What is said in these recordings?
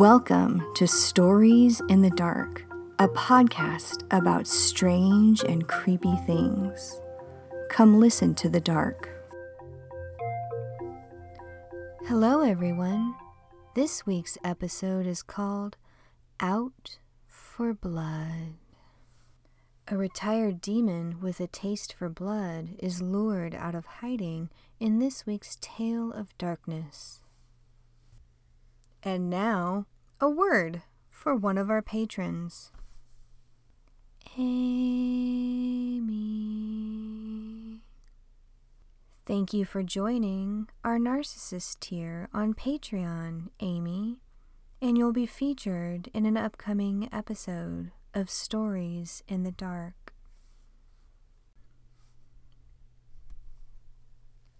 Welcome to Stories in the Dark, a podcast about strange and creepy things. Come listen to the dark. Hello, everyone. This week's episode is called Out for Blood. A retired demon with a taste for blood is lured out of hiding in this week's Tale of Darkness. And now, a word for one of our patrons. Amy. Thank you for joining our narcissist tier on Patreon, Amy, and you'll be featured in an upcoming episode of Stories in the Dark.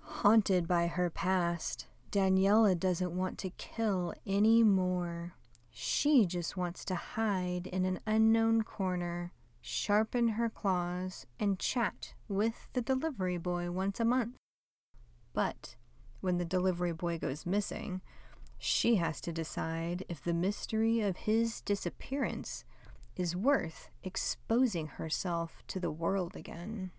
Haunted by her past, Daniela doesn't want to kill any more. She just wants to hide in an unknown corner, sharpen her claws, and chat with the delivery boy once a month. But when the delivery boy goes missing, she has to decide if the mystery of his disappearance is worth exposing herself to the world again.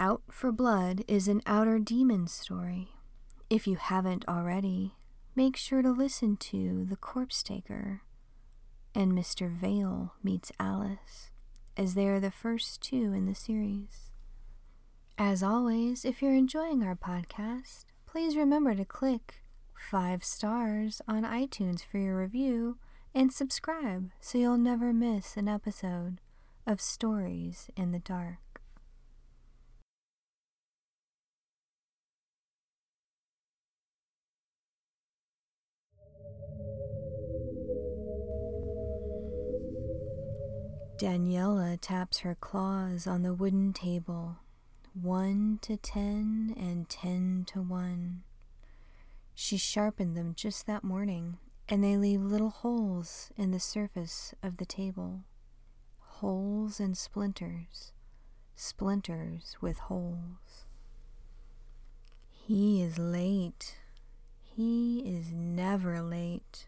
Out for Blood is an outer demon story. If you haven't already, make sure to listen to The Corpse Taker and Mr. Vale Meets Alice, as they are the first two in the series. As always, if you're enjoying our podcast, please remember to click five stars on iTunes for your review and subscribe so you'll never miss an episode of Stories in the Dark. Daniela taps her claws on the wooden table, one to ten and ten to one. She sharpened them just that morning, and they leave little holes in the surface of the table. Holes and splinters, splinters with holes. He is late. He is never late.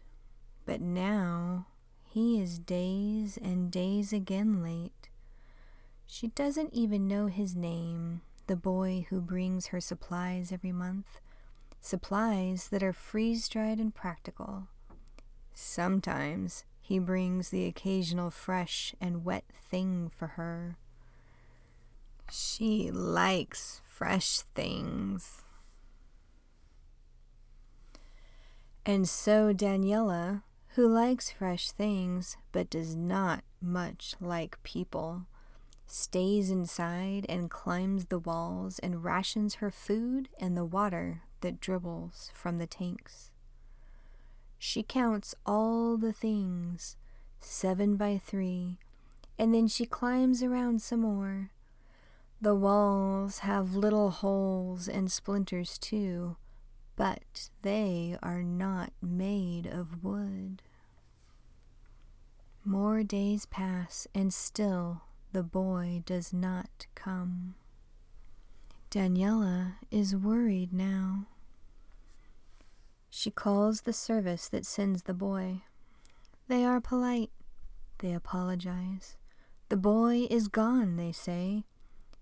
But now he is days and days again late. She doesn't even know his name, the boy who brings her supplies every month. Supplies that are freeze dried and practical. Sometimes he brings the occasional fresh and wet thing for her. She likes fresh things. And so Daniela, who likes fresh things but does not much like people, stays inside and climbs the walls and rations her food and the water that dribbles from the tanks. She counts all the things, seven by three, and then she climbs around some more. The walls have little holes and splinters too, but they are not made of wood. More days pass, and still the boy does not come. Daniela is worried now. She calls the service that sends the boy. They are polite. They apologize. The boy is gone, they say.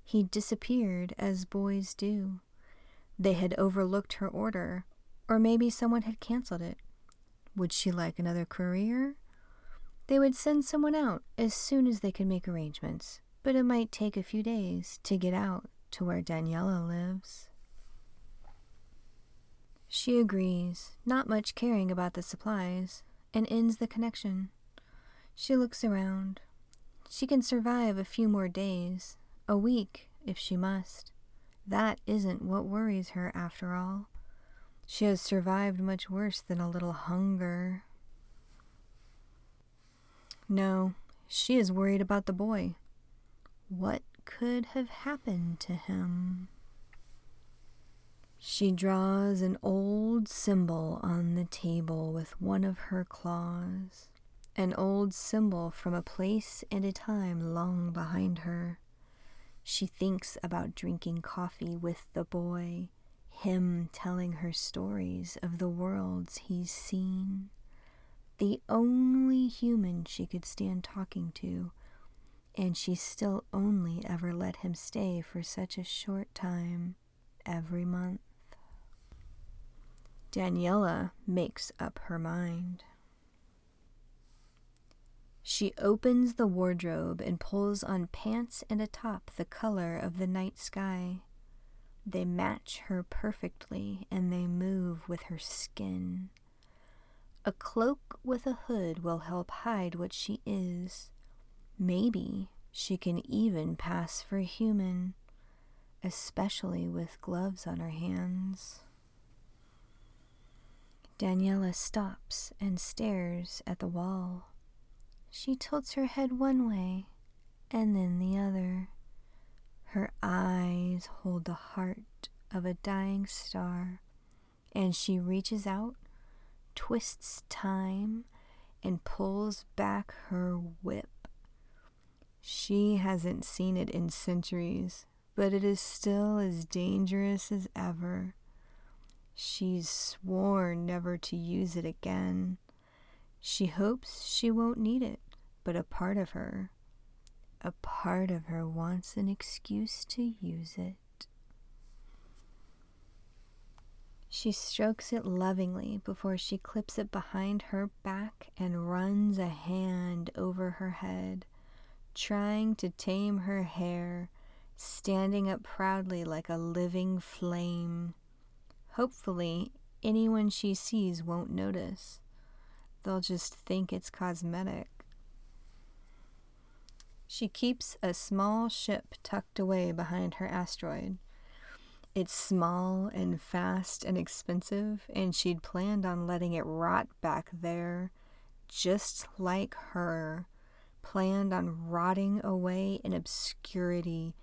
He disappeared as boys do. They had overlooked her order, or maybe someone had canceled it. Would she like another courier? They would send someone out as soon as they could make arrangements, but it might take a few days to get out to where Daniela lives. She agrees, not much caring about the supplies, and ends the connection. She looks around. She can survive a few more days, a week if she must. That isn't what worries her, after all. She has survived much worse than a little hunger. No, she is worried about the boy. What could have happened to him? She draws an old symbol on the table with one of her claws, an old symbol from a place and a time long behind her. She thinks about drinking coffee with the boy, him telling her stories of the worlds he's seen. The only human she could stand talking to, and she still only ever let him stay for such a short time every month. Daniela makes up her mind. She opens the wardrobe and pulls on pants and a top the color of the night sky. They match her perfectly and they move with her skin. A cloak with a hood will help hide what she is. Maybe she can even pass for human, especially with gloves on her hands. Daniela stops and stares at the wall. She tilts her head one way and then the other. Her eyes hold the heart of a dying star, and she reaches out, twists time, and pulls back her whip. She hasn't seen it in centuries, but it is still as dangerous as ever. She's sworn never to use it again. She hopes she won't need it, but a part of her, a part of her wants an excuse to use it. She strokes it lovingly before she clips it behind her back and runs a hand over her head, trying to tame her hair, standing up proudly like a living flame. Hopefully, anyone she sees won't notice. They'll just think it's cosmetic. She keeps a small ship tucked away behind her asteroid. It's small and fast and expensive, and she'd planned on letting it rot back there, just like her, planned on rotting away in obscurity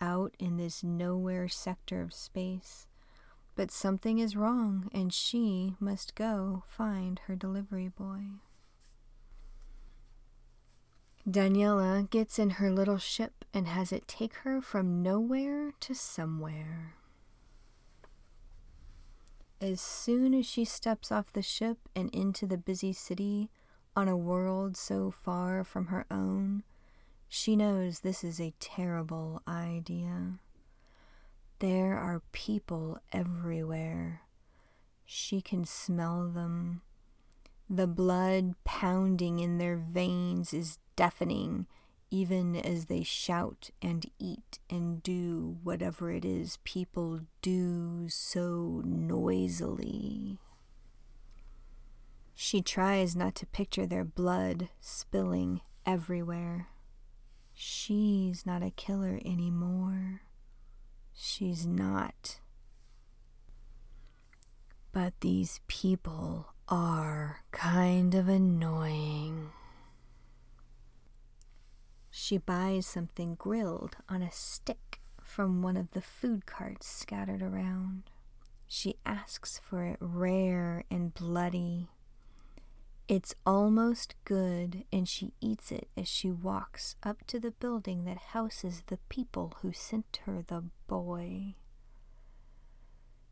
out in this nowhere sector of space. But something is wrong, and she must go find her delivery boy. Daniela gets in her little ship and has it take her from nowhere to somewhere. As soon as she steps off the ship and into the busy city on a world so far from her own, she knows this is a terrible idea. There are people everywhere. She can smell them. The blood pounding in their veins is deafening, even as they shout and eat and do whatever it is people do so noisily. She tries not to picture their blood spilling everywhere. She's not a killer anymore. She's not. But these people are kind of annoying. She buys something grilled on a stick from one of the food carts scattered around. She asks for it rare and bloody. It's almost good, and she eats it as she walks up to the building that houses the people who sent her the boy.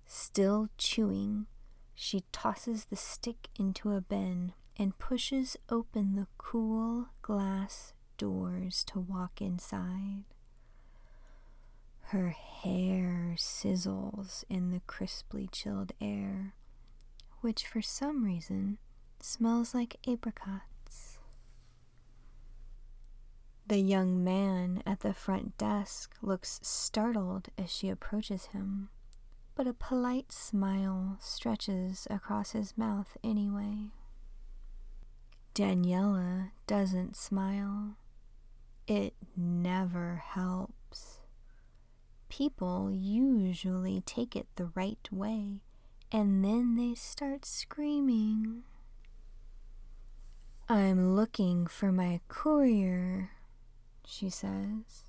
Still chewing, she tosses the stick into a bin and pushes open the cool glass doors to walk inside. Her hair sizzles in the crisply chilled air, which for some reason smells like apricots. The young man at the front desk looks startled as she approaches him, but a polite smile stretches across his mouth anyway. Daniela doesn't smile. It never helps. People usually take it the right way and then they start screaming. I'm looking for my courier, she says.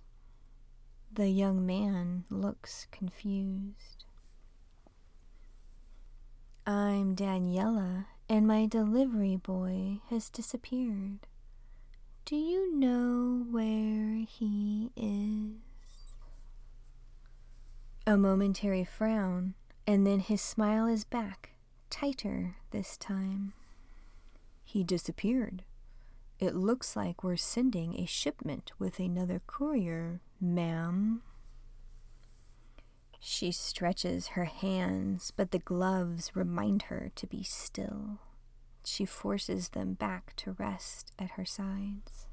The young man looks confused. I'm Daniela, and my delivery boy has disappeared. Do you know where he is? A momentary frown And then his smile is back, tighter this time. He disappeared. It looks like we're sending a shipment with another courier, ma'am. She stretches her hands, but the gloves remind her to be still. She forces them back to rest at her sides.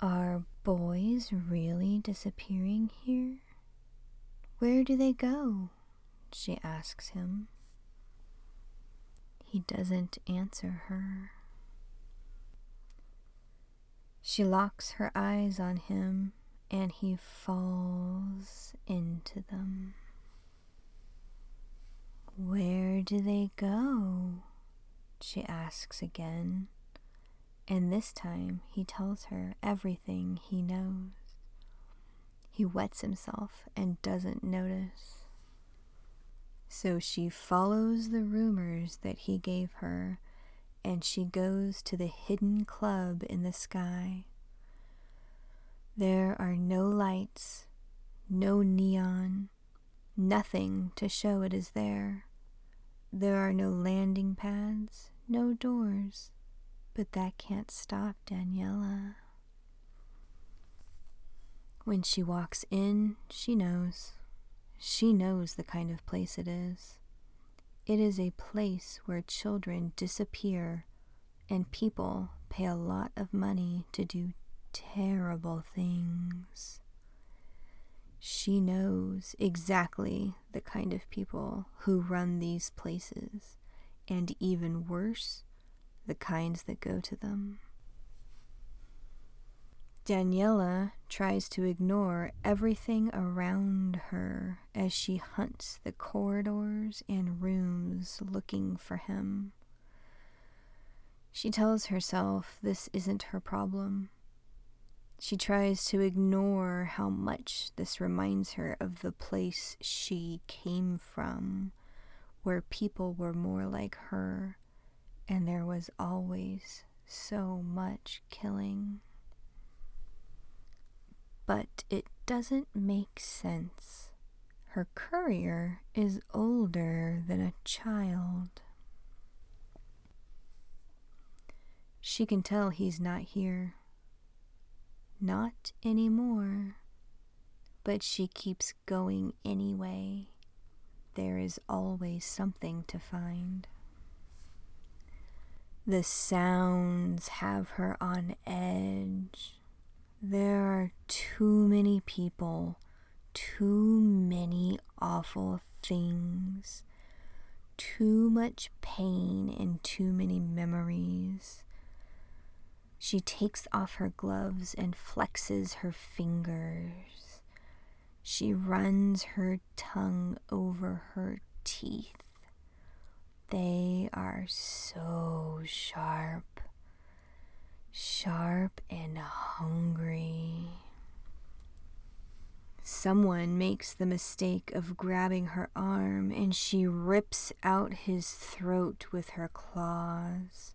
Are boys really disappearing here? Where do they go? She asks him. He doesn't answer her. She locks her eyes on him and he falls into them. Where do they go? She asks again, and this time he tells her everything he knows. He wets himself and doesn't notice. So she follows the rumors that he gave her, and she goes to the hidden club in the sky there are no lights, no neon, nothing to show it is there. There are no landing pads, no doors, but that can't stop Daniela. When she walks in, she knows. She knows the kind of place it is. It is a place where children disappear and people pay a lot of money to do terrible things. She knows exactly the kind of people who run these places, and even worse, the kinds that go to them. Daniela tries to ignore everything around her as she hunts the corridors and rooms looking for him. She tells herself this isn't her problem. She tries to ignore how much this reminds her of the place she came from, where people were more like her, and there was always so much killing. But it doesn't make sense. Her courier is older than a child. She can tell he's not here. Not anymore. But she keeps going anyway. There is always something to find. The sounds have her on edge. There are too many people, too many awful things, too much pain, and too many memories. She takes off her gloves and flexes her fingers. She runs her tongue over her teeth. They are so sharp, sharp and hungry. Someone makes the mistake of grabbing her arm and she rips out his throat with her claws.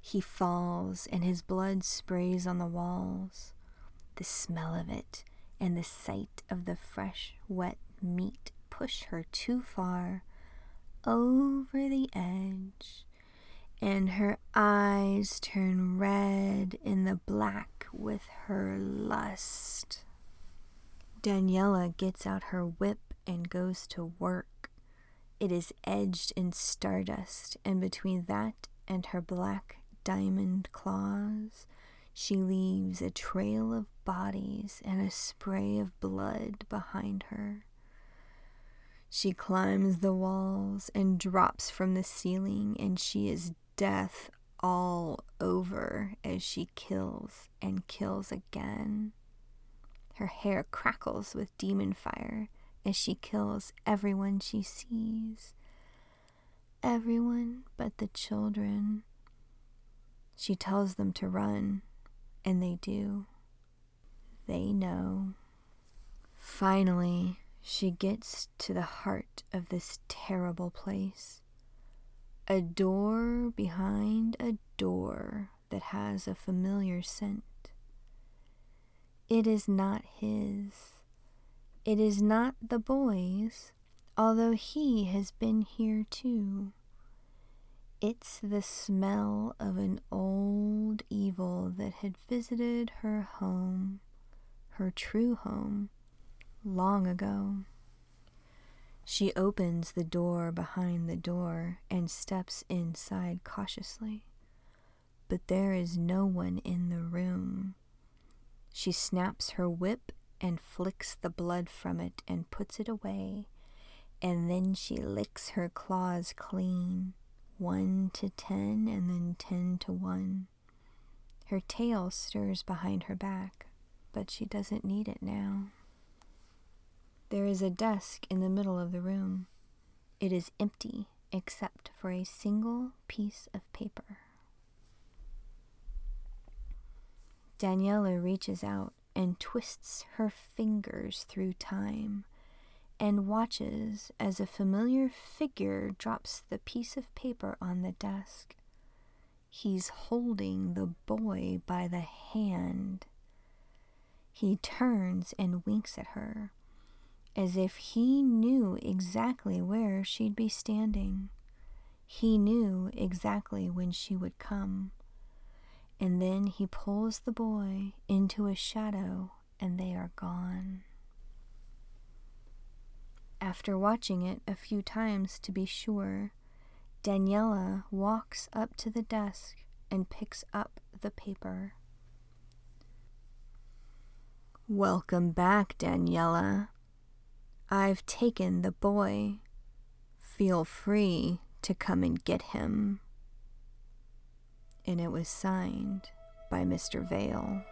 He falls and his blood sprays on the walls. The smell of it and the sight of the fresh, wet meat push her too far over the edge, and her eyes turn red in the black with her lust. Daniela gets out her whip and goes to work. It is edged in stardust, and between that and her black diamond claws, she leaves a trail of bodies and a spray of blood behind her. She climbs the walls and drops from the ceiling, and she is death all over as she kills and kills again. Her hair crackles with demon fire as she kills everyone she sees. Everyone but the children she tells them to run, and they do. They know. Finally, she gets to the heart of this terrible place. A door behind a door that has a familiar scent. It is not his. It is not the boy's, although he has been here too. It's the smell of an old evil that had visited her home, her true home, long ago. She opens the door behind the door and steps inside cautiously. But there is no one in the room. She snaps her whip and flicks the blood from it and puts it away, and then she licks her claws clean one to ten and then ten to one. Her tail stirs behind her back, but she doesn't need it now. There is a desk in the middle of the room. It is empty except for a single piece of paper. Daniela reaches out and twists her fingers through time and watches as a familiar figure drops the piece of paper on the desk. He's holding the boy by the hand. He turns and winks at her, as if he knew exactly where she'd be standing. He knew exactly when she would come. And then he pulls the boy into a shadow, and they are gone. After watching it a few times to be sure, Daniela walks up to the desk and picks up the paper. Welcome back, Daniela. I've taken the boy. Feel free to come and get him. And it was signed by Mr. Vale.